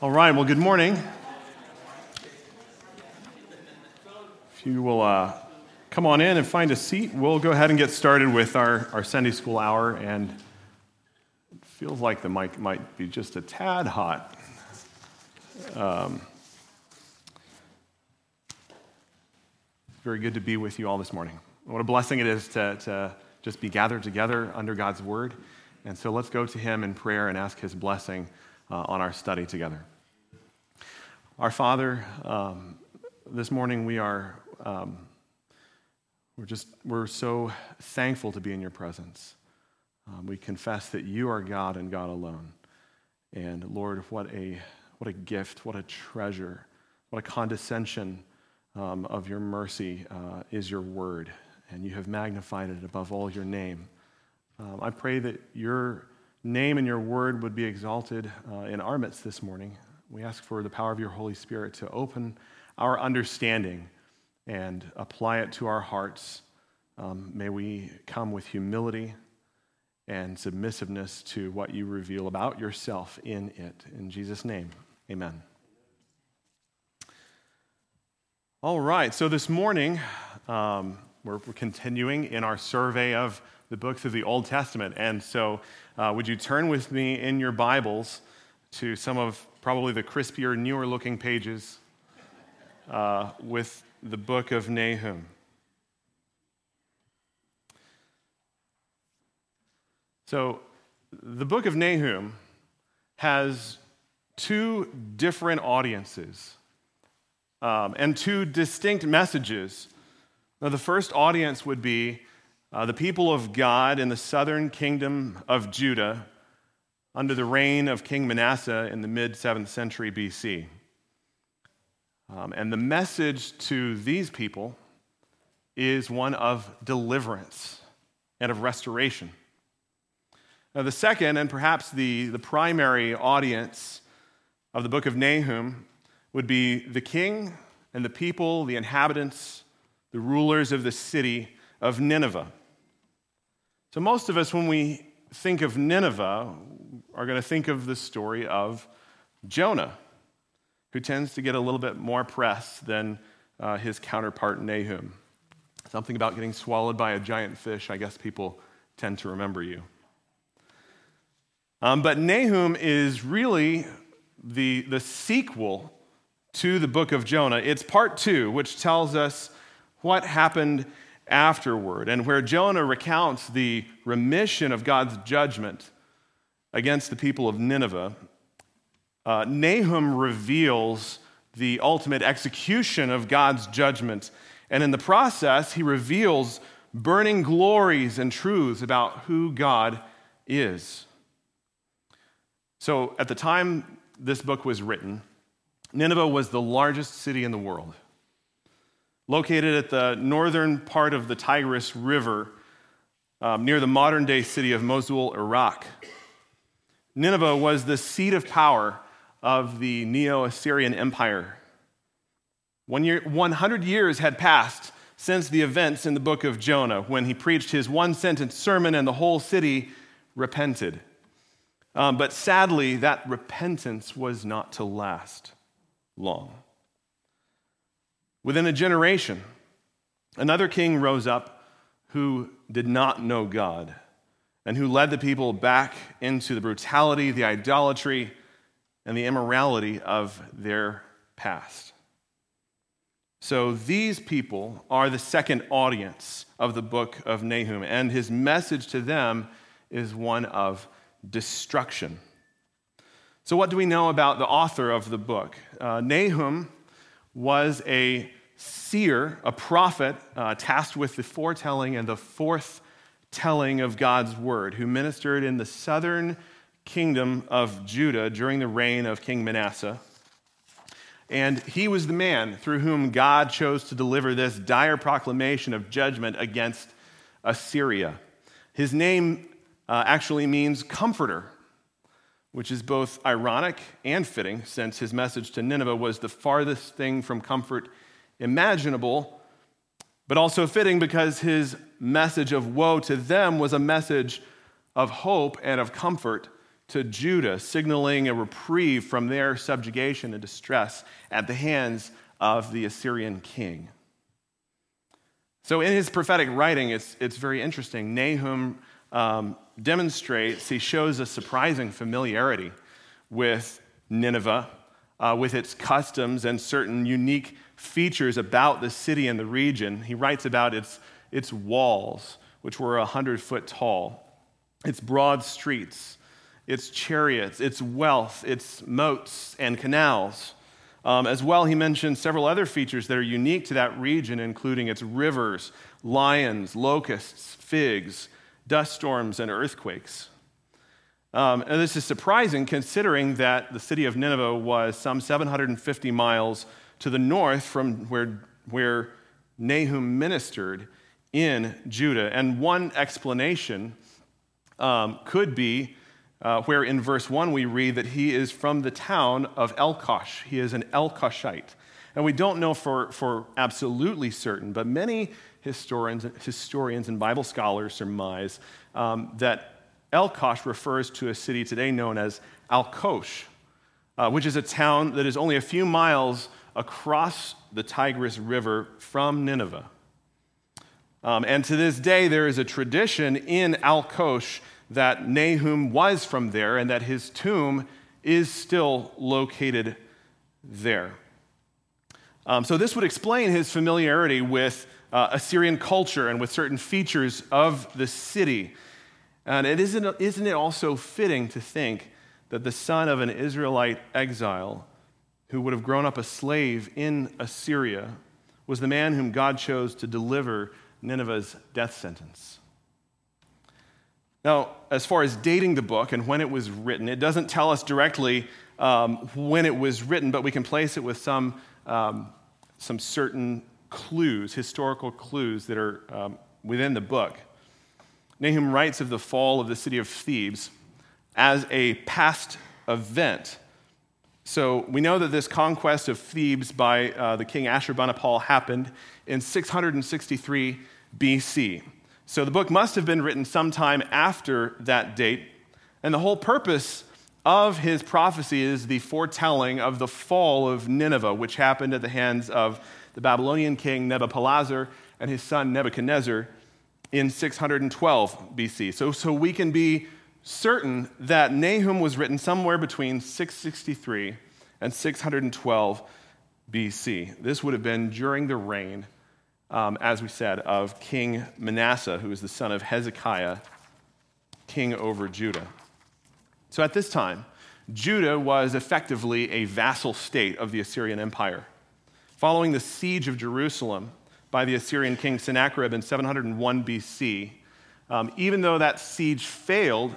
All right, well, good morning. If you will uh, come on in and find a seat, we'll go ahead and get started with our, our Sunday school hour. And it feels like the mic might be just a tad hot. Um, very good to be with you all this morning. What a blessing it is to, to just be gathered together under God's word. And so let's go to Him in prayer and ask His blessing uh, on our study together. Our Father, um, this morning we are um, we're just we're so thankful to be in Your presence. Um, we confess that You are God and God alone. And Lord, what a what a gift, what a treasure, what a condescension um, of Your mercy uh, is Your Word, and You have magnified it above all Your name. Um, I pray that Your name and Your Word would be exalted uh, in our midst this morning. We ask for the power of your Holy Spirit to open our understanding and apply it to our hearts. Um, may we come with humility and submissiveness to what you reveal about yourself in it. In Jesus' name, amen. All right, so this morning, um, we're, continuing in our survey of the books of the Old Testament. And so, uh, would you turn with me in your Bibles to some of probably the crispier, newer looking pages uh, with the book of Nahum. So, the book of Nahum has two different audiences um, and two distinct messages. Now, the first audience would be uh, the people of God in the southern kingdom of Judah under the reign of King Manasseh in the mid 7th century BC. Um, and the message to these people is one of deliverance and of restoration. Now, the second, and perhaps the, the primary audience of the book of Nahum, would be the king and the people, the inhabitants, the rulers of the city of Nineveh. So, most of us, when we think of Nineveh, are going to think of the story of Jonah, who tends to get a little bit more press than uh, his counterpart Nahum. Something about getting swallowed by a giant fish, I guess people tend to remember you. Um, but Nahum is really the, the sequel to the book of Jonah. It's part two, which tells us what happened afterward, and where Jonah recounts the remission of God's judgment against the people of Nineveh, uh, Nahum reveals the ultimate execution of God's judgment. And in the process, he reveals burning glories and truths about who God is. So, at the time this book was written, Nineveh was the largest city in the world. Located at the northern part of the Tigris River, um, near the modern day city of Mosul, Iraq. Nineveh was the seat of power of the Neo Assyrian Empire. One year, 100 years had passed since the events in the book of Jonah when he preached his one sentence sermon and the whole city repented. Um, but sadly, that repentance was not to last long. Within a generation, another king rose up who did not know God and who led the people back into the brutality, the idolatry, and the immorality of their past. So these people are the second audience of the book of Nahum, and his message to them is one of destruction. So, what do we know about the author of the book? Uh, Nahum was a seer, a prophet, uh, tasked with the foretelling and the forth telling of God's word, who ministered in the southern kingdom of Judah during the reign of King Manasseh. And he was the man through whom God chose to deliver this dire proclamation of judgment against Assyria. His name uh, actually means comforter, which is both ironic and fitting, since his message to Nineveh was the farthest thing from comfort imaginable, but also fitting because his message of woe to them was a message of hope and of comfort to Judah, signaling a reprieve from their subjugation and distress at the hands of the Assyrian king. So, in his prophetic writing, it's, it's very interesting. Nahum um, demonstrates, he shows a surprising familiarity with Nineveh, uh, with its customs and certain unique features about the city and the region. He writes about its, its walls, which were 100 foot tall, its broad streets, its chariots, its wealth, its moats and canals. Um, as well, he mentions several other features that are unique to that region, including its rivers, lions, locusts, figs, dust storms, and earthquakes. Um, and this is surprising considering that the city of Nineveh was some 750 miles to the north from where, where Nahum ministered in Judah. And one explanation um, could be uh, where in verse 1 we read that he is from the town of Elkosh. He is an Elkoshite. And we don't know for, for absolutely certain, but many historians, historians and Bible scholars surmise um, that Elkosh refers to a city today known as Alkosh, uh, which is a town that is only a few miles across the Tigris River from Nineveh. Um, and to this day, there is a tradition in Alkosh that Nahum was from there and that his tomb is still located there. Um, so, this would explain his familiarity with uh, Assyrian culture and with certain features of the city. And it isn't, isn't it also fitting to think that the son of an Israelite exile who would have grown up a slave in Assyria was the man whom God chose to deliver Nineveh's death sentence? Now, as far as dating the book and when it was written, it doesn't tell us directly um, when it was written, but we can place it with some, um, some certain clues, historical clues that are um, within the book. Nahum writes of the fall of the city of Thebes as a past event. So we know that this conquest of Thebes by uh, the king Ashurbanipal happened in 663 BC. So the book must have been written sometime after that date. And the whole purpose of his prophecy is the foretelling of the fall of Nineveh, which happened at the hands of the Babylonian king Nabopolassar and his son Nebuchadnezzar in 612 BC. So, so we can be certain that Nahum was written somewhere between 663 and 612 BC. This would have been during the reign um, as we said, of King Manasseh, who was the son of Hezekiah, king over Judah. So at this time, Judah was effectively a vassal state of the Assyrian Empire. Following the siege of Jerusalem by the Assyrian king Sennacherib in 701 BC, um, even though that siege failed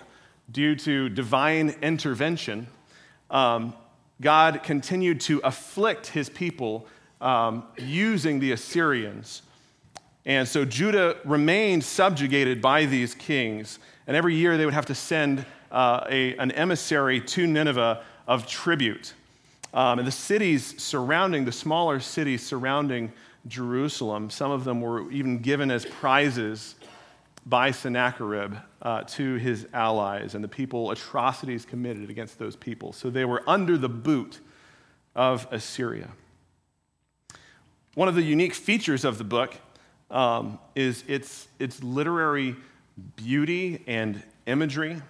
due to divine intervention, um, God continued to afflict his people um, using the Assyrians. And so Judah remained subjugated by these kings. And every year they would have to send uh, a, an emissary to Nineveh of tribute. Um, and the cities surrounding, the smaller cities surrounding Jerusalem, some of them were even given as prizes by Sennacherib uh, to his allies and the people, atrocities committed against those people. So they were under the boot of Assyria. One of the unique features of the book um, is its, its literary beauty and imagery.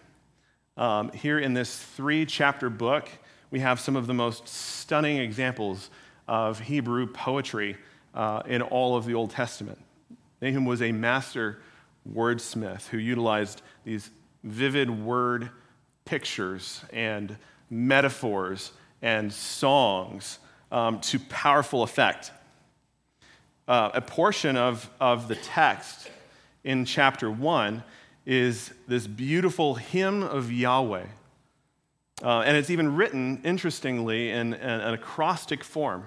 Um, here in this three chapter book, we have some of the most stunning examples of Hebrew poetry uh, in all of the Old Testament. Nahum was a master wordsmith who utilized these vivid word pictures and metaphors and songs um, to powerful effect uh, a portion of, of the text in chapter 1 is this beautiful hymn of Yahweh. Uh, and it's even written, interestingly, in, in an acrostic form,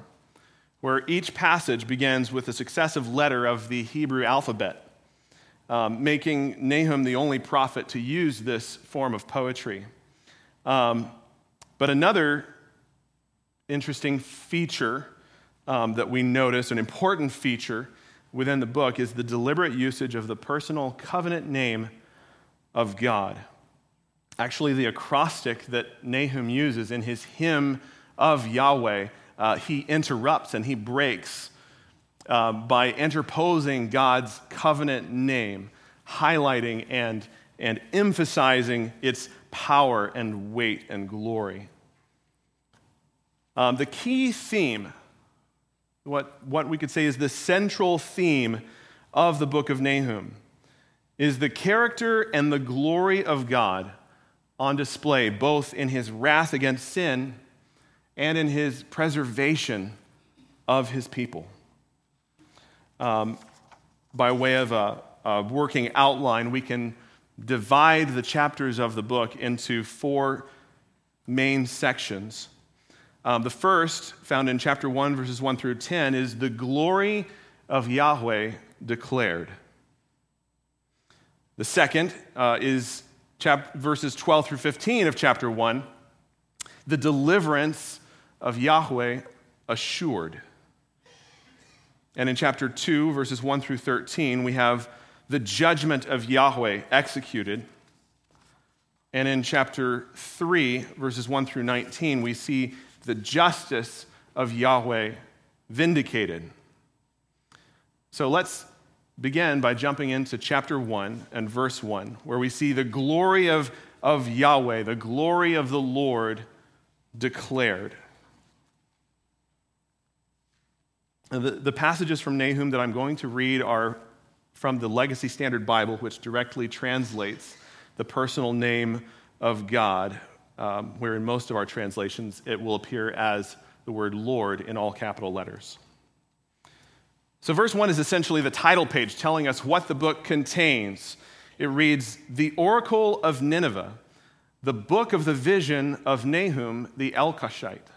where each passage begins with a successive letter of the Hebrew alphabet, um, making Nahum the only prophet to use this form of poetry. Um, but another interesting feature um, that we notice, an important feature within the book, is the deliberate usage of the personal covenant name of God. Actually, the acrostic that Nahum uses in his hymn of Yahweh, uh, he interrupts and he breaks uh, by interposing God's covenant name, highlighting and, and emphasizing its power and weight and glory. Um, the key theme, what, what we could say is the central theme of the book of Nahum, is the character and the glory of God on display, both in his wrath against sin and in his preservation of his people. Um, by way of a, a working outline, we can divide the chapters of the book into four main sections. Um, the first, found in chapter 1, verses 1 through 10, is the glory of Yahweh declared. The second uh, is chap- verses 12 through 15 of chapter 1, the deliverance of Yahweh assured. And in chapter 2, verses 1 through 13, we have the judgment of Yahweh executed. And in chapter 3, verses 1 through 19, we see the justice of Yahweh vindicated. So let's begin by jumping into chapter 1 and verse 1, where we see the glory of, of Yahweh, the glory of the Lord declared. The, the passages from Nahum that I'm going to read are from the Legacy Standard Bible, which directly translates the personal name of God, um, where in most of our translations it will appear as the word Lord in all capital letters. So, verse 1 is essentially the title page telling us what the book contains. It reads, The Oracle of Nineveh, the book of the vision of Nahum the Elkoshite.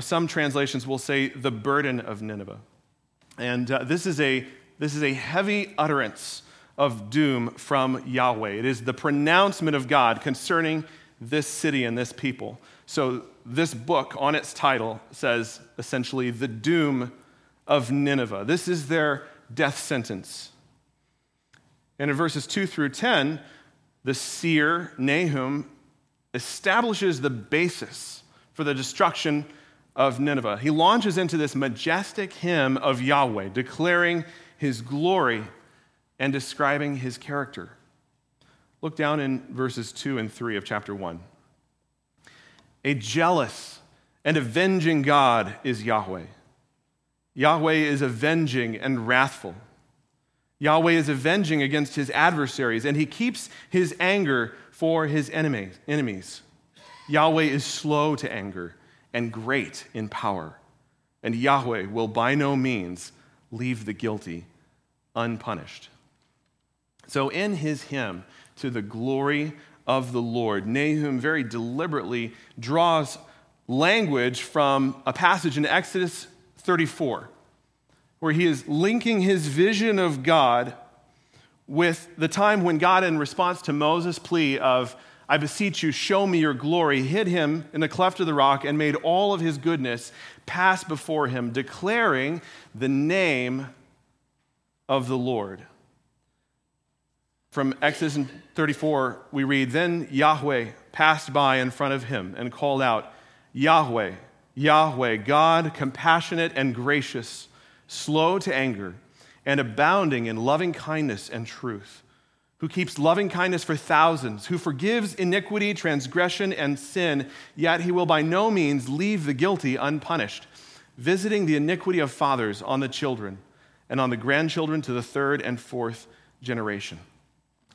Some translations will say, The burden of Nineveh. And uh, this, is a, this is a heavy utterance of doom from Yahweh. It is the pronouncement of God concerning this city and this people. So, this book on its title says essentially the doom of Nineveh. This is their death sentence. And in verses 2 through 10, the seer, Nahum, establishes the basis for the destruction of Nineveh. He launches into this majestic hymn of Yahweh, declaring his glory and describing his character. Look down in verses 2 and 3 of chapter 1. A jealous and avenging God is Yahweh. Yahweh is avenging and wrathful. Yahweh is avenging against his adversaries, and he keeps his anger for his enemies. enemies. Yahweh is slow to anger and great in power, and Yahweh will by no means leave the guilty unpunished. So, in his hymn to the glory of the Lord, Nahum very deliberately draws language from a passage in Exodus 34, where he is linking his vision of God with the time when God, in response to Moses' plea of, I beseech you, show me your glory, hid him in the cleft of the rock and made all of his goodness pass before him, declaring the name of the Lord. From Exodus 34, we read, Then Yahweh passed by in front of him and called out, Yahweh, Yahweh, God, compassionate and gracious, slow to anger, and abounding in loving kindness and truth, who keeps loving kindness for thousands, who forgives iniquity, transgression, and sin, yet he will by no means leave the guilty unpunished, visiting the iniquity of fathers on the children and on the grandchildren to the third and fourth generation.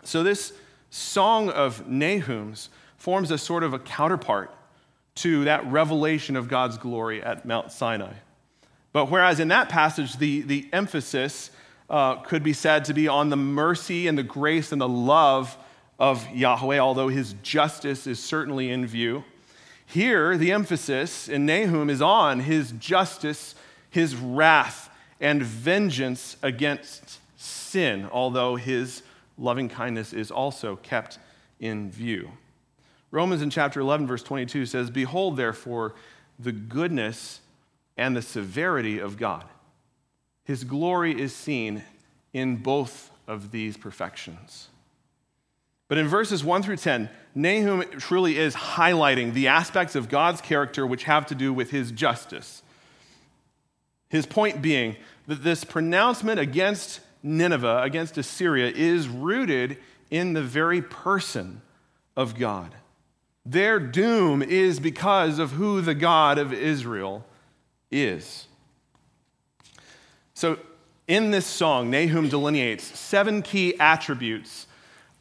So, this song of Nahum's forms a sort of a counterpart to that revelation of God's glory at Mount Sinai. But whereas in that passage, the, the emphasis uh, could be said to be on the mercy and the grace and the love of Yahweh, although his justice is certainly in view. Here, the emphasis in Nahum is on his justice, his wrath, and vengeance against sin, although his loving kindness is also kept in view. Romans in chapter 11, verse 22 says, Behold, therefore, the goodness and the severity of God. His glory is seen in both of these perfections. But in verses 1 through 10, Nahum truly is highlighting the aspects of God's character which have to do with his justice. His point being that this pronouncement against Nineveh, against Assyria, is rooted in the very person of God. Their doom is because of who the God of Israel is. So, in this song, Nahum delineates seven key attributes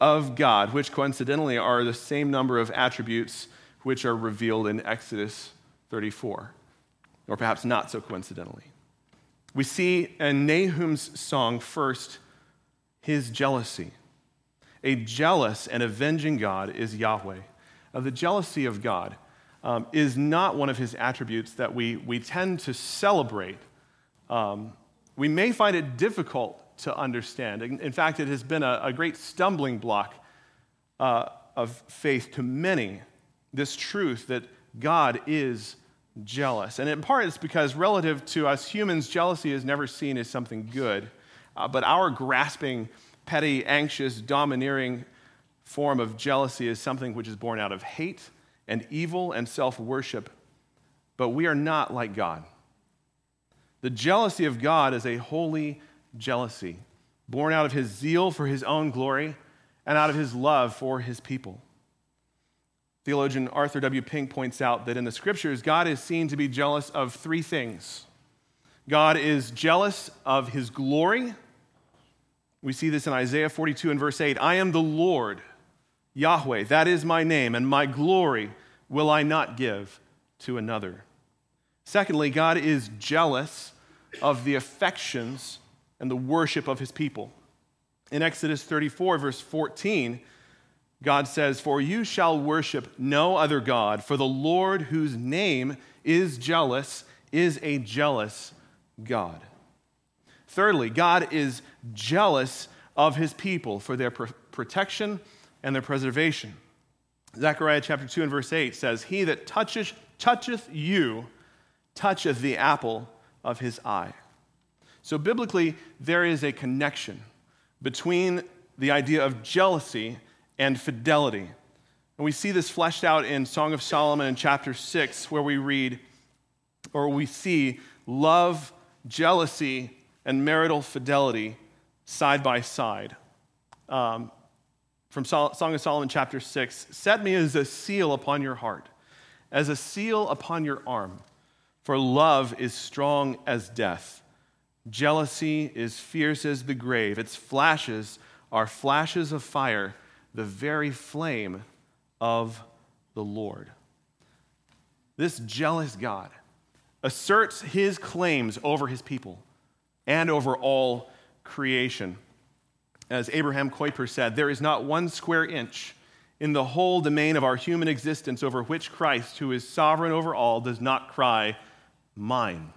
of God, which coincidentally are the same number of attributes which are revealed in Exodus 34, or perhaps not so coincidentally. We see in Nahum's song first his jealousy. A jealous and avenging God is Yahweh. Now, the jealousy of God um, is not one of his attributes that we, we tend to celebrate. Um, we may find it difficult to understand. In, fact, it has been a, a great stumbling block uh, of faith to many, this truth that God is jealous. And in part, it's because relative to us humans, jealousy is never seen as something good. Uh, but our grasping, petty, anxious, domineering form of jealousy is something which is born out of hate and evil and self worship. But we are not like God. The jealousy of God is a holy jealousy, born out of his zeal for his own glory and out of his love for his people. Theologian Arthur W. Pink points out that in the scriptures, God is seen to be jealous of three things God is jealous of his glory. We see this in Isaiah 42 and verse 8 I am the Lord, Yahweh, that is my name, and my glory will I not give to another. Secondly, God is jealous of the affections and the worship of his people. In Exodus 34, verse 14, God says, For you shall worship no other God, for the Lord, whose name is jealous, is a jealous God. Thirdly, God is jealous of his people for their protection and their preservation. Zechariah chapter 2 and verse 8 says, He that toucheth, toucheth you toucheth the apple of his eye. So, biblically, there is a connection between the idea of jealousy and fidelity. And we see this fleshed out in Song of Solomon in chapter 6, where we read, or we see love, jealousy, and marital fidelity side by side. Um, from Song of Solomon, chapter 6 Set me as a seal upon your heart, as a seal upon your arm, for love is strong as death Jealousy is fierce as the grave. Its flashes are flashes of fire, the very flame of the Lord. This jealous God asserts his claims over his people and over all creation. As Abraham Kuyper said, there is not one square inch in the whole domain of our human existence over which Christ, who is sovereign over all, does not cry, Mine.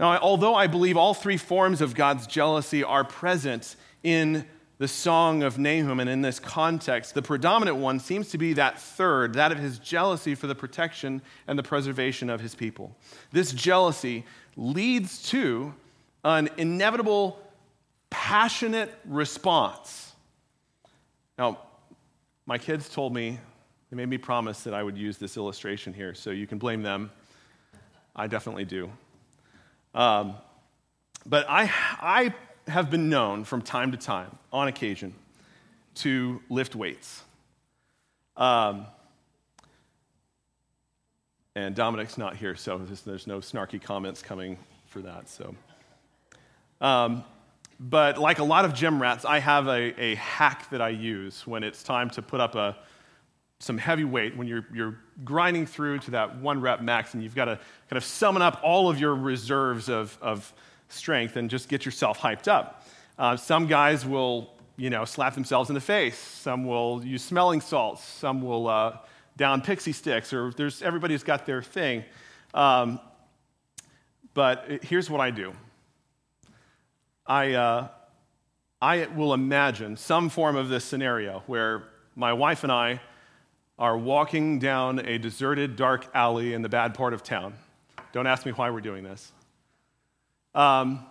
Now, although I believe all three forms of God's jealousy are present in the Song of Nahum and in this context, the predominant one seems to be that third, that of his jealousy for the protection and the preservation of his people. This jealousy leads to an inevitable, passionate response. Now, my kids told me, they made me promise that I would use this illustration here, so you can blame them. I definitely do. Um, but I, I have been known from time to time, on occasion, to lift weights. Um, and Dominic's not here, so there's no snarky comments coming for that. So, um, but like a lot of gym rats, I have a, a hack that I use when it's time to put up a some heavy weight when you're, you're grinding through to that one rep max and you've got to kind of summon up all of your reserves of, of strength and just get yourself hyped up. Uh, some guys will, you know, slap themselves in the face. Some will use smelling salts. Some will uh, down pixie sticks. Or there's everybody's got their thing. Um, but here's what I do. I, uh, I will imagine some form of this scenario where my wife and I are walking down a deserted, dark alley in the bad part of town. Don't ask me why we're doing this. Um,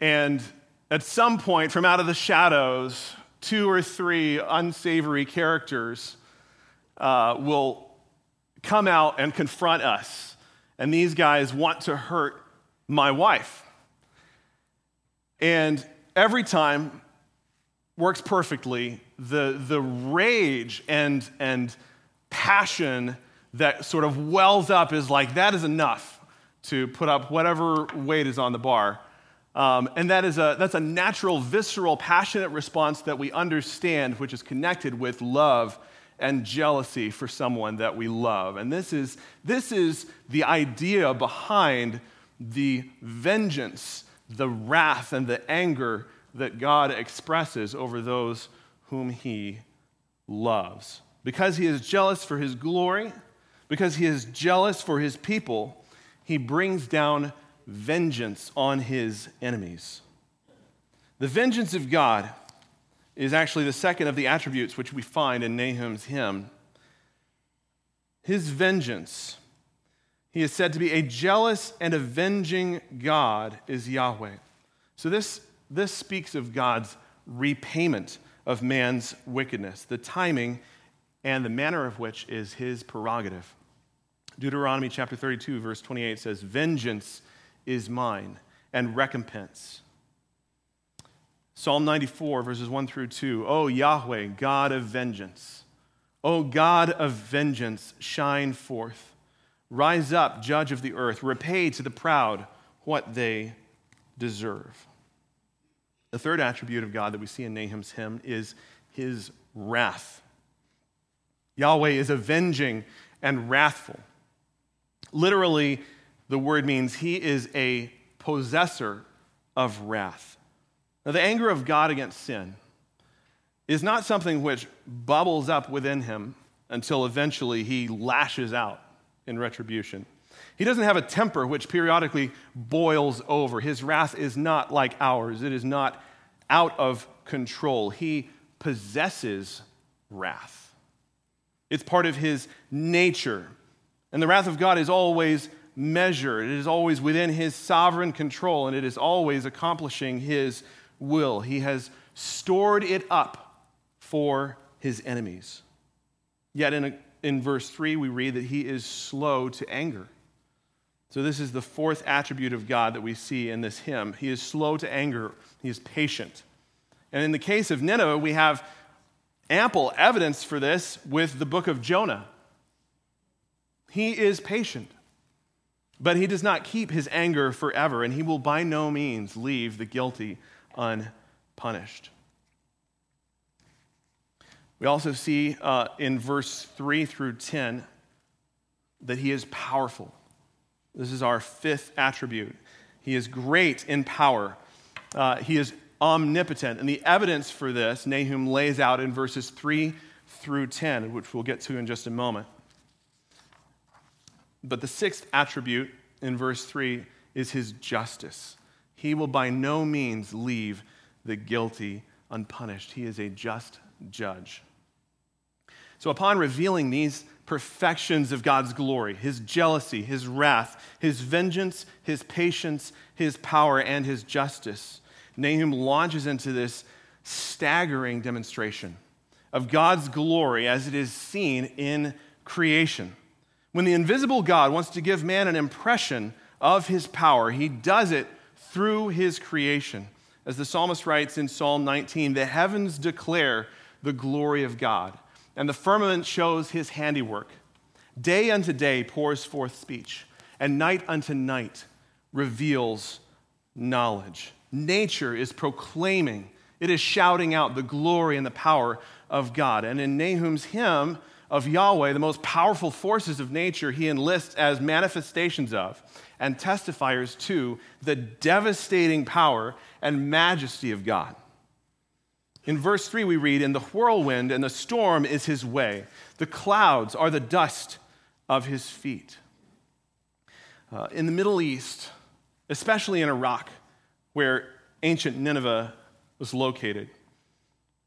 and at some point, from out of the shadows, two or three unsavory characters uh, will come out and confront us. And these guys want to hurt my wife. And every time works perfectly. The, the rage and, and passion that sort of wells up is like, that is enough to put up whatever weight is on the bar. Um, and that is a, that's a natural, visceral, passionate response that we understand, which is connected with love and jealousy for someone that we love. And this is, this is the idea behind the vengeance, the wrath, and the anger that God expresses over those whom he loves. Because he is jealous for his glory, because he is jealous for his people, he brings down vengeance on his enemies. The vengeance of God is actually the second of the attributes which we find in Nahum's hymn. His vengeance, he is said to be a jealous and avenging God, is Yahweh. So, this, this speaks of God's repayment of man's wickedness, the timing and the manner of which is his prerogative. Deuteronomy chapter 32, verse 28 says, Vengeance is mine, and recompense. Psalm 94, verses 1 through 2. O Yahweh, God of vengeance. O God of vengeance, shine forth. Rise up, judge of the earth. Repay to the proud what they deserve. The third attribute of God that we see in Nahum's hymn is his wrath. Yahweh is avenging and wrathful. Literally, the word means he is a possessor of wrath. Now, the anger of God against sin is not something which bubbles up within him until eventually he lashes out in retribution. He doesn't have a temper which periodically boils over. His wrath is not like ours, it is not out of control. He possesses wrath, it's part of his nature. And the wrath of God is always measured, it is always within his sovereign control, and it is always accomplishing his will. He has stored it up for his enemies. Yet in, a, in verse 3, we read that he is slow to anger. So, this is the fourth attribute of God that we see in this hymn. He is slow to anger, he is patient. And in the case of Nineveh, we have ample evidence for this with the book of Jonah. He is patient. But he does not keep his anger forever, and he will by no means leave the guilty unpunished. We also see uh, in verse 3 through 10 that he is powerful. This is our fifth attribute. He is great in power, uh, he is omnipotent. And the evidence for this, Nahum lays out in verses 3 through 10, which we'll get to in just a moment. But the sixth attribute in verse 3 is his justice. He will by no means leave the guilty unpunished. He is a just judge. So, upon revealing these perfections of God's glory, his jealousy, his wrath, his vengeance, his patience, his power, and his justice, Nahum launches into this staggering demonstration of God's glory as it is seen in creation. When the invisible God wants to give man an impression of his power, he does it through his creation. As the psalmist writes in Psalm 19, the heavens declare the glory of God, and the firmament shows his handiwork. Day unto day pours forth speech, and night unto night reveals knowledge. Nature is proclaiming, it is shouting out the glory and the power of God. And in Nahum's hymn, of Yahweh, the most powerful forces of nature, he enlists as manifestations of and testifiers to the devastating power and majesty of God. In verse 3, we read, In the whirlwind and the storm is his way, the clouds are the dust of his feet. Uh, in the Middle East, especially in Iraq, where ancient Nineveh was located,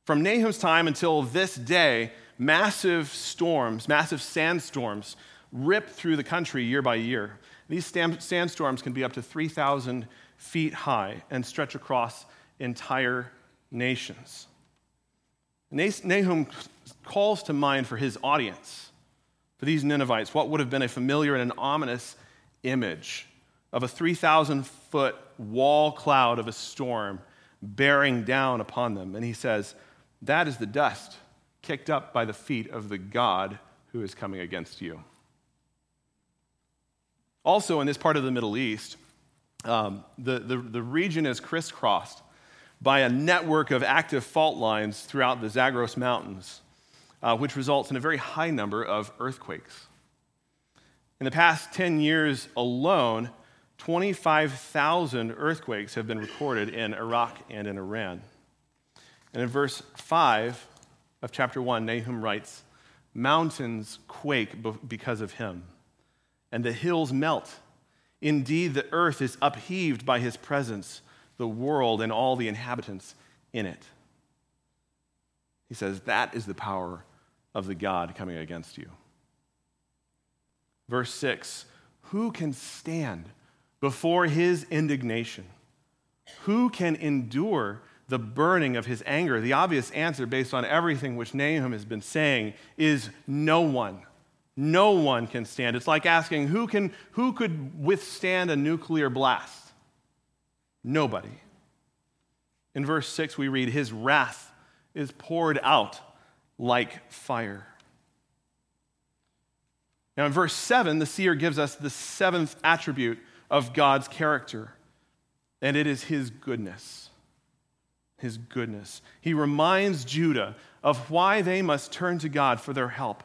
from Nahum's time until this day, massive storms, massive sandstorms rip through the country year by year. These sandstorms can be up to 3,000 feet high and stretch across entire nations. Nahum calls to mind for his audience, for these Ninevites, what would have been a familiar and an ominous image of a 3,000 foot wall cloud of a storm bearing down upon them. And he says, That is the dust kicked up by the feet of the God who is coming against you. Also, in this part of the Middle East, um, the, the, the region is crisscrossed by a network of active fault lines throughout the Zagros Mountains, uh, which results in a very high number of earthquakes. In the past 10 years alone, 25,000 earthquakes have been recorded in Iraq and in Iran. And in verse 5 of chapter 1, Nahum writes, Mountains quake because of him, and the hills melt. Indeed, the earth is upheaved by his presence the world and all the inhabitants in it. He says, That is the power of the God coming against you. Verse 6 Who can stand before his indignation? Who can endure the burning of his anger? The obvious answer, based on everything which Nahum has been saying, is no one. No one can stand. It's like asking who, can, who could withstand a nuclear blast? Nobody. In verse 6, we read, His wrath is poured out like fire. Now, in verse 7, the seer gives us the seventh attribute of God's character, and it is His goodness. His goodness. He reminds Judah of why they must turn to God for their help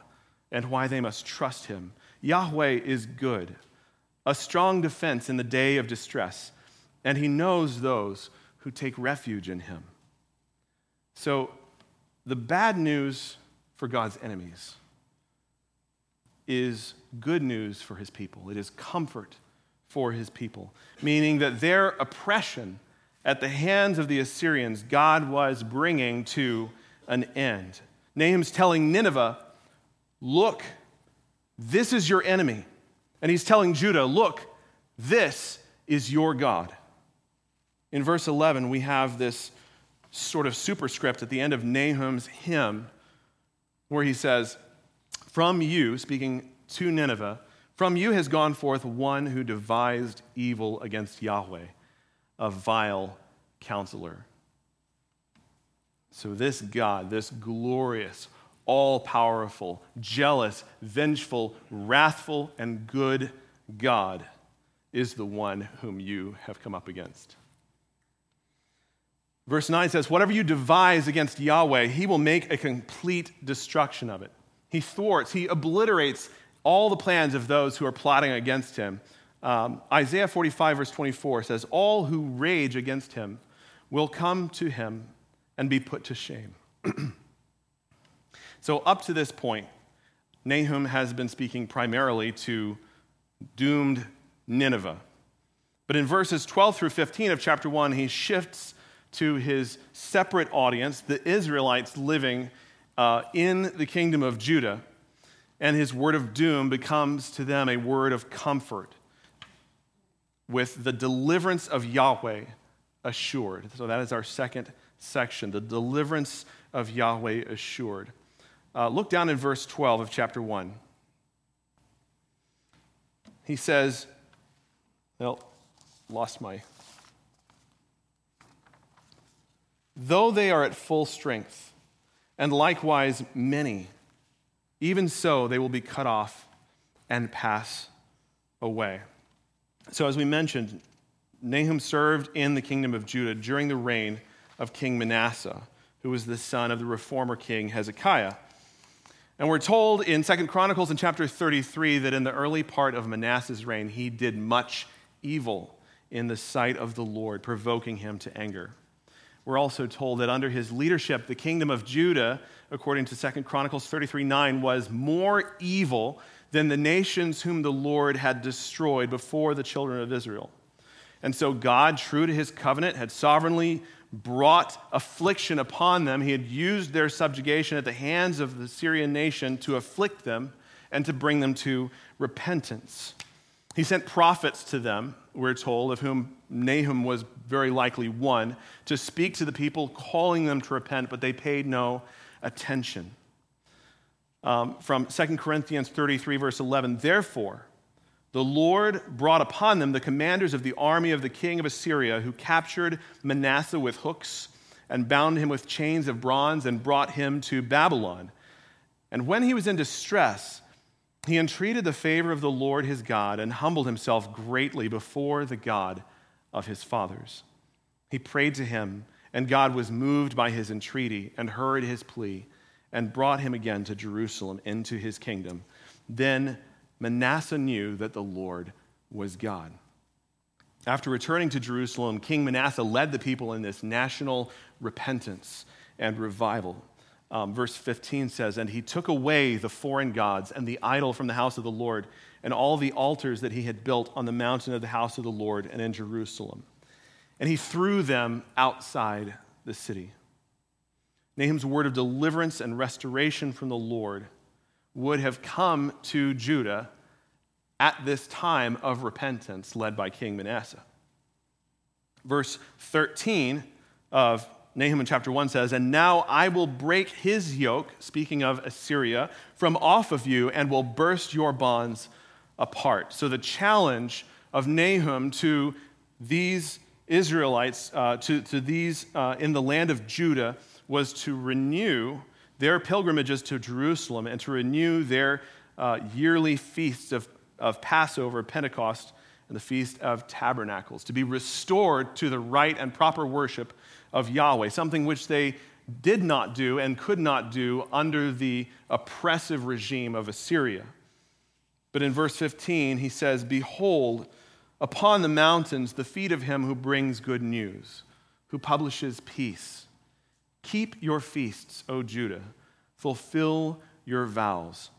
and why they must trust Him. Yahweh is good, a strong defense in the day of distress and he knows those who take refuge in him. So, the bad news for God's enemies is good news for his people. It is comfort for his people, meaning that their oppression at the hands of the Assyrians, God was bringing to an end. Nahum's telling Nineveh, Look, this is your enemy. And he's telling Judah, Look, this is your God. In verse 11, we have this sort of superscript at the end of Nahum's hymn where he says, From you, speaking to Nineveh, from you has gone forth one who devised evil against Yahweh, a vile counselor. So, this God, this glorious, all powerful, jealous, vengeful, wrathful, and good God is the one whom you have come up against. Verse 9 says, Whatever you devise against Yahweh, he will make a complete destruction of it. He thwarts, he obliterates all the plans of those who are plotting against him. Um, Isaiah 45, verse 24 says, All who rage against him will come to him and be put to shame. so, up to this point, Nahum has been speaking primarily to doomed Nineveh. But in verses 12 through 15 of chapter 1, he shifts to his separate audience, the Israelites living uh, in the kingdom of Judah. And his word of doom becomes to them a word of comfort with the deliverance of Yahweh assured. So that is our second section, the deliverance of Yahweh assured. Uh, look down in verse 12 of chapter 1. He says, well, lost my though they are at full strength, and likewise many, even so they will be cut off and pass away. So, as we mentioned, Nahum served in the kingdom of Judah during the reign of King Manasseh, who was the son of the reformer king Hezekiah. And we're told in Second Chronicles in chapter 33 that in the early part of Manasseh's reign, he did much evil in the sight of the Lord, provoking him to anger. We're also told that under his leadership, the kingdom of Judah, according to 2 Chronicles 33 9, was more evil than the nations whom the Lord had destroyed before the children of Israel. And so God, true to his covenant, had sovereignly brought affliction upon them. He had used their subjugation at the hands of the Assyrian nation to afflict them and to bring them to repentance. He sent prophets to them, we're told, of whom Nahum was very likely one, to speak to the people, calling them to repent, but they paid no attention. Um, from 2 Chronicles 33, verse 11, therefore, the Lord brought upon them the commanders of the army of the king of Assyria, who captured Manasseh with hooks and bound him with chains of bronze and brought him to Babylon. And when he was in distress, he entreated the favor of the Lord his God and humbled himself greatly before the God of his fathers. He prayed to him, and God was moved by his entreaty and heard his plea and brought him again to Jerusalem into his kingdom. Then Manasseh knew that the Lord was God. After returning to Jerusalem, King Manasseh led the people in this national repentance and revival um, verse 15 says, And he took away the foreign gods and the idol from the house of the Lord, and all the altars that he had built on the mountain of the house of the Lord and in Jerusalem. And he threw them outside the city. Nahum's word of deliverance and restoration from the Lord would have come to Judah at this time of repentance led by King Manasseh. Verse 13 of Nahum in chapter 1 says, And now I will break his yoke, speaking of Assyria, from off of you and will burst your bonds apart. So the challenge of Nahum to these Israelites, uh, to, to these uh, in the land of Judah, was to renew their pilgrimages to Jerusalem and to renew their uh, yearly feasts of, of Passover, Pentecost, and the Feast of Tabernacles, to be restored to the right and proper worship of Yahweh, something which they did not do and could not do under the oppressive regime of Assyria. But in verse 15, he says, Behold, upon the mountains the feet of him who brings good news, who publishes peace. Keep your feasts, O Judah, fulfill your vows,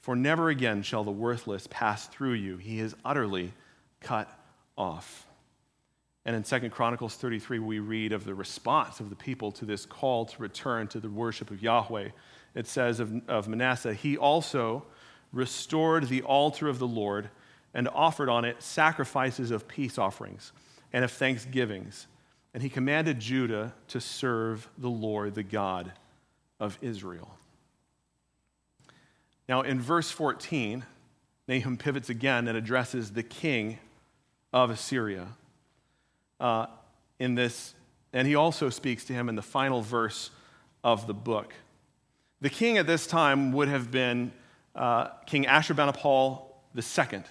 for never again shall the worthless pass through you. He is utterly cut off. And in 2 Chronicles 33, we read of the response of the people to this call to return to the worship of Yahweh. It says of, of Manasseh, he also restored the altar of the Lord and offered on it sacrifices of peace offerings and of thanksgivings. And he commanded Judah to serve the Lord, the God of Israel. Now, in verse 14, Nahum pivots again and addresses the king of Assyria uh, in this, and he also speaks to him in the final verse of the book. The king at this time would have been uh, King Ashurbanipal II.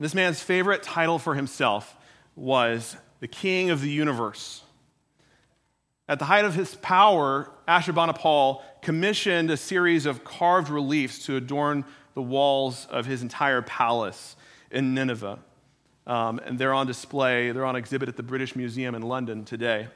This man's favorite title for himself was the king of the universe. At the height of his power, Ashurbanipal commissioned a series of carved reliefs to adorn the walls of his entire palace in Nineveh. Um, and they're on display, they're on exhibit at the British Museum in London today.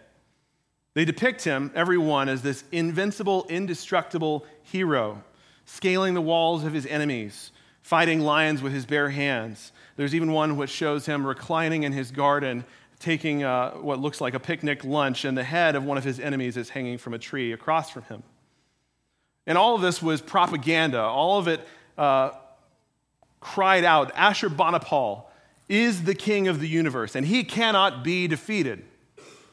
They depict him, every one, as this invincible, indestructible hero, scaling the walls of his enemies, fighting lions with his bare hands. There's even one which shows him reclining in his garden, taking uh, what looks like a picnic lunch, and the head of one of his enemies is hanging from a tree across from him. And all of this was propaganda. All of it uh, cried out, Ashurbanipal, is the king of the universe, and he cannot be defeated.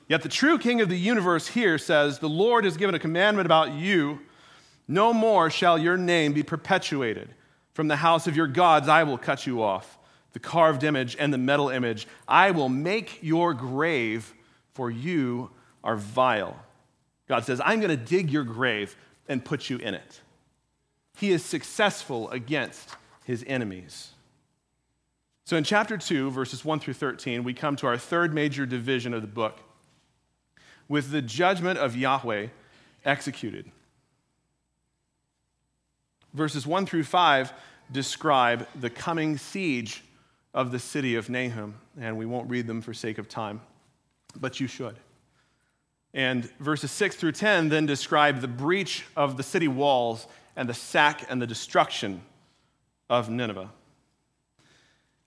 Yet the true king of the universe here says, The Lord has given a commandment about you. No more shall your name be perpetuated. From the house of your gods I will cut you off, the carved image and the metal image. I will make your grave, for you are vile. God says, I'm going to dig your grave and put you in it. He is successful against his enemies. So in chapter 2, verses 1 through 13, we come to our third major division of the book with the judgment of Yahweh executed. Verses 1 through 5 describe the coming siege of the city of Nahum, and we won't read them for sake of time, but you should. And verses 6 through 10 then describe the breach of the city walls and the sack and the destruction of Nineveh.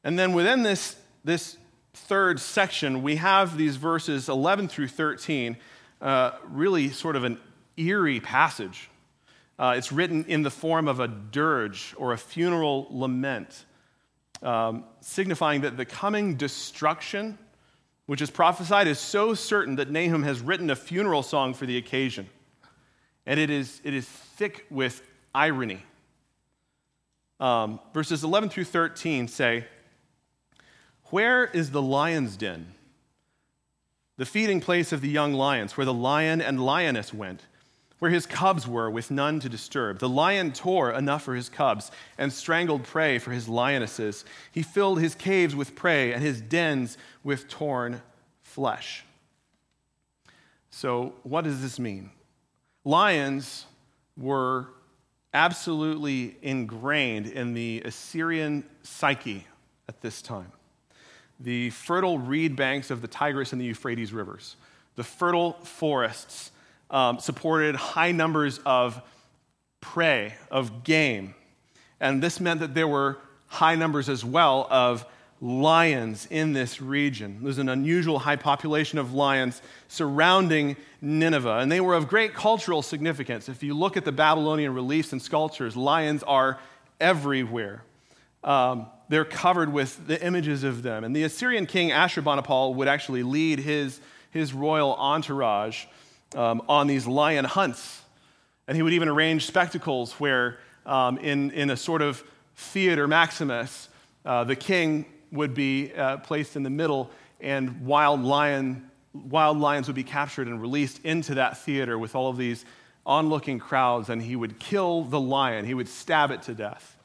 And then within this, this third section, we have these verses 11 through 13, uh, really sort of an eerie passage. Uh, it's written in the form of a dirge or a funeral lament, um, signifying that the coming destruction, which is prophesied, is so certain that Nahum has written a funeral song for the occasion. and it is, it is thick with irony. Um, verses 11 through 13 say, Where is the lion's den? The feeding place of the young lions, where the lion and lioness went, where his cubs were, with none to disturb. The lion tore enough for his cubs and strangled prey for his lionesses. He filled his caves with prey and his dens with torn flesh. So, what does this mean? Lions were absolutely ingrained in the Assyrian psyche at this time. The fertile reed banks of the Tigris and the Euphrates rivers, the fertile forests um, supported high numbers of prey, of game. And this meant that there were high numbers as well of lions in this region. There's an unusual high population of lions surrounding Nineveh, and they were of great cultural significance. If you look at the Babylonian reliefs and sculptures, lions are everywhere. Um, they're covered with the images of them. And the Assyrian king Ashurbanipal would actually lead his, his royal entourage um, on these lion hunts. And he would even arrange spectacles where, um, in, in a sort of theater maximus, uh, the king would be uh, placed in the middle, and wild, lion, wild lions would be captured and released into that theater with all of these onlooking crowds, and he would kill the lion. He would stab it to death.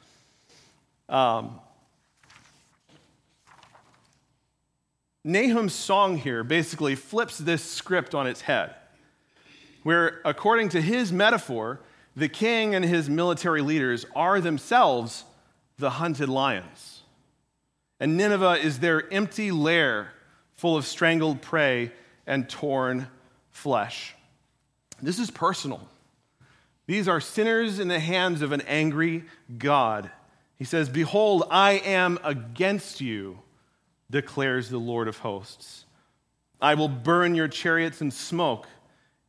Um, Nahum's song here basically flips this script on its head, where, according to his metaphor, the king and his military leaders are themselves the hunted lions and Nineveh is their empty lair full of strangled prey and torn flesh. This is personal. These are sinners in the hands of an angry God. He says, Behold, I am against you, declares the Lord of hosts. I will burn your chariots in smoke,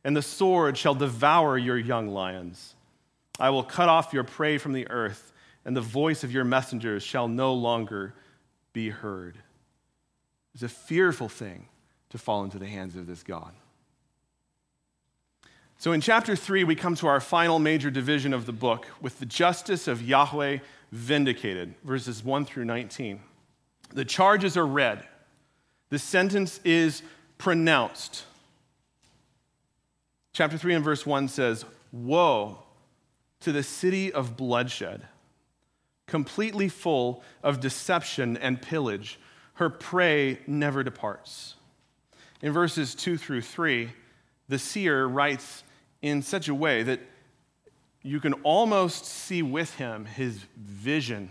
and the sword shall devour your young lions. I will cut off your prey from the earth, and the voice of your messengers shall no longer be heard. It's a fearful thing to fall into the hands of this God. So in chapter 3, we come to our final major division of the book with the justice of Yahweh vindicated, verses 1 through 19. The charges are read, the sentence is pronounced. Chapter 3 and verse 1 says, Woe to the city of bloodshed completely full of deception and pillage. Her prey never departs. In verses 2 through 3, the seer writes in such a way that you can almost see with him his vision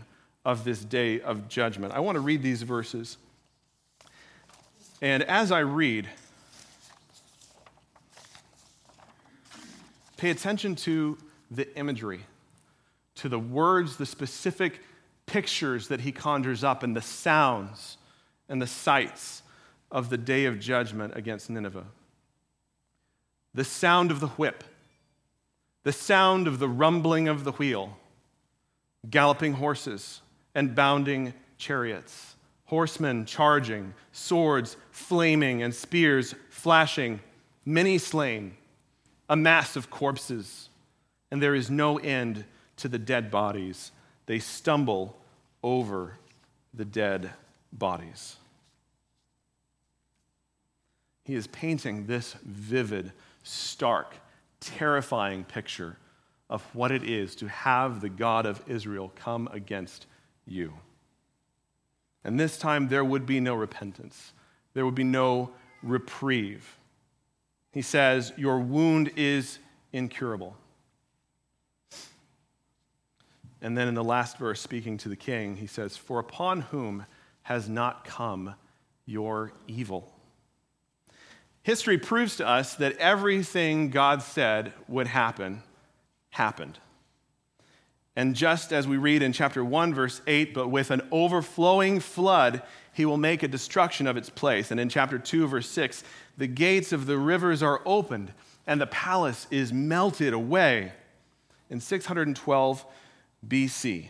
of this day of judgment. I want to read these verses. And as I read, pay attention to the imagery to the words, the specific pictures that he conjures up, and the sounds and the sights of the day of judgment against Nineveh. The sound of the whip, the sound of the rumbling of the wheel, galloping horses and bounding chariots, horsemen charging, swords flaming, and spears flashing, many slain, a mass of corpses, and there is no end to the dead bodies. They stumble over the dead bodies. He is painting this vivid, stark, terrifying picture of what it is to have the God of Israel come against you. And this time there would be no repentance, there would be no reprieve. He says, Your wound is incurable. And then in the last verse, speaking to the king, he says, For upon whom has not come your evil? History proves to us that everything God said would happen happened. And just as we read in chapter 1, verse 8, but with an overflowing flood, he will make a destruction of its place. And in chapter 2, verse 6, the gates of the rivers are opened and the palace is melted away. In 612, BC.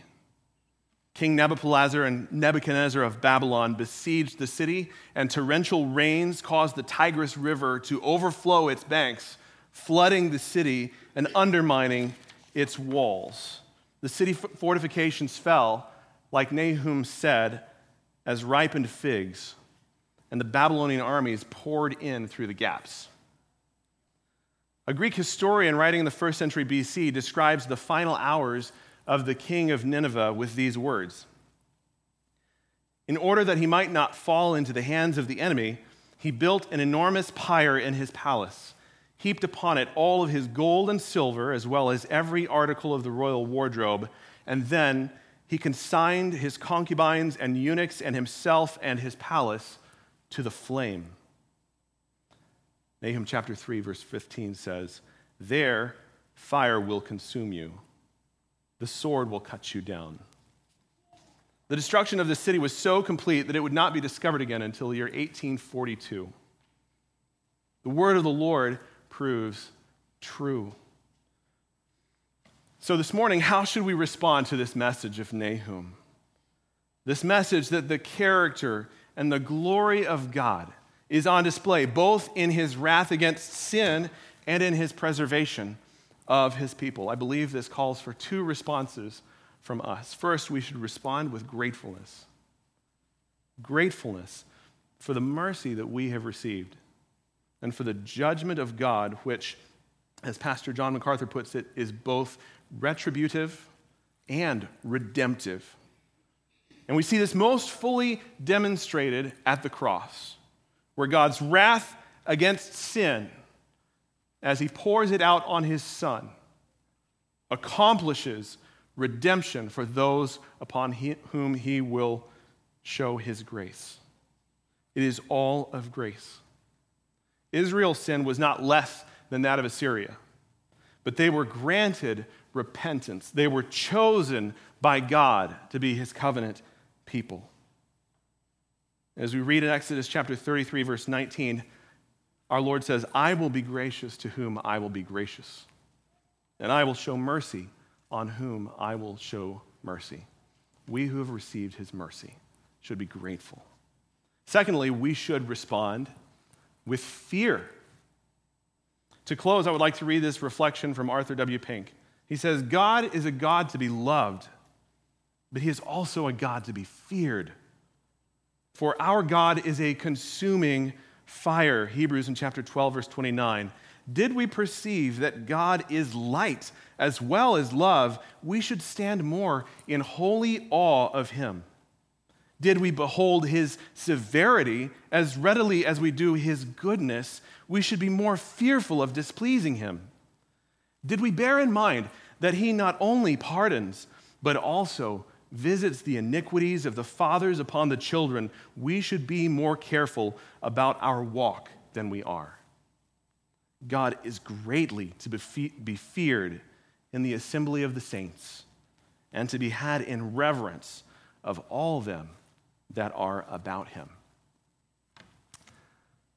King Nabopolassar and Nebuchadnezzar of Babylon besieged the city, and torrential rains caused the Tigris River to overflow its banks flooding the city and undermining its walls. The city fortifications fell, like Nahum said, as ripened figs, and the Babylonian armies poured in through the gaps. A Greek historian writing in the first century BC describes the final hours of the king of Nineveh with these words In order that he might not fall into the hands of the enemy, he built an enormous pyre in his palace, heaped upon it all of his gold and silver, as well as every article of the royal wardrobe, and then he consigned his concubines and eunuchs and himself and his palace to the flame. Nahum chapter 3, verse 15 says, There fire will consume you the sword will cut you down. The destruction of the city was so complete that it would not be discovered again until the year 1842. The word of the Lord proves true. So, this morning, how should we respond to this message of Nahum? This message that the character and the glory of God is on display, both in his wrath against sin and in his preservation of his people. I believe this calls for two responses from us. First, we should respond with gratefulness. Gratefulness for the mercy that we have received and for the judgment of God, which, as Pastor John MacArthur puts it, is both retributive and redemptive. And we see this most fully demonstrated at the cross, where God's wrath against sin as he pours it out on his son, accomplishes redemption for those upon whom he will show his grace. It is all of grace. Israel's sin was not less than that of Assyria, but they were granted repentance. They were chosen by God to be his covenant people. As we read in Exodus chapter 33, verse 19, our Lord says, I will be gracious to whom I will be gracious, and I will show mercy on whom I will show mercy. We who have received his mercy should be grateful. Secondly, we should respond with fear. To close, I would like to read this reflection from Arthur W. Pink. He says, God is a God to be loved, but he is also a God to be feared. For our God is a consuming fire, Hebrews in chapter 12, verse 29. Did we perceive that God is light as well as love, we should stand more in holy awe of him. Did we behold his severity as readily as we do his goodness, we should be more fearful of displeasing him. Did we bear in mind that he not only pardons, but also visits the iniquities of the fathers upon the children, we should be more careful about our walk than we are. God is greatly to be feared in the assembly of the saints and to be had in reverence of all them that are about him.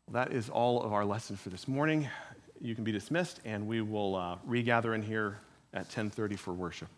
Well, that is all of our lesson for this morning. You can be dismissed, and we will uh, regather in here at 10:30 for worship.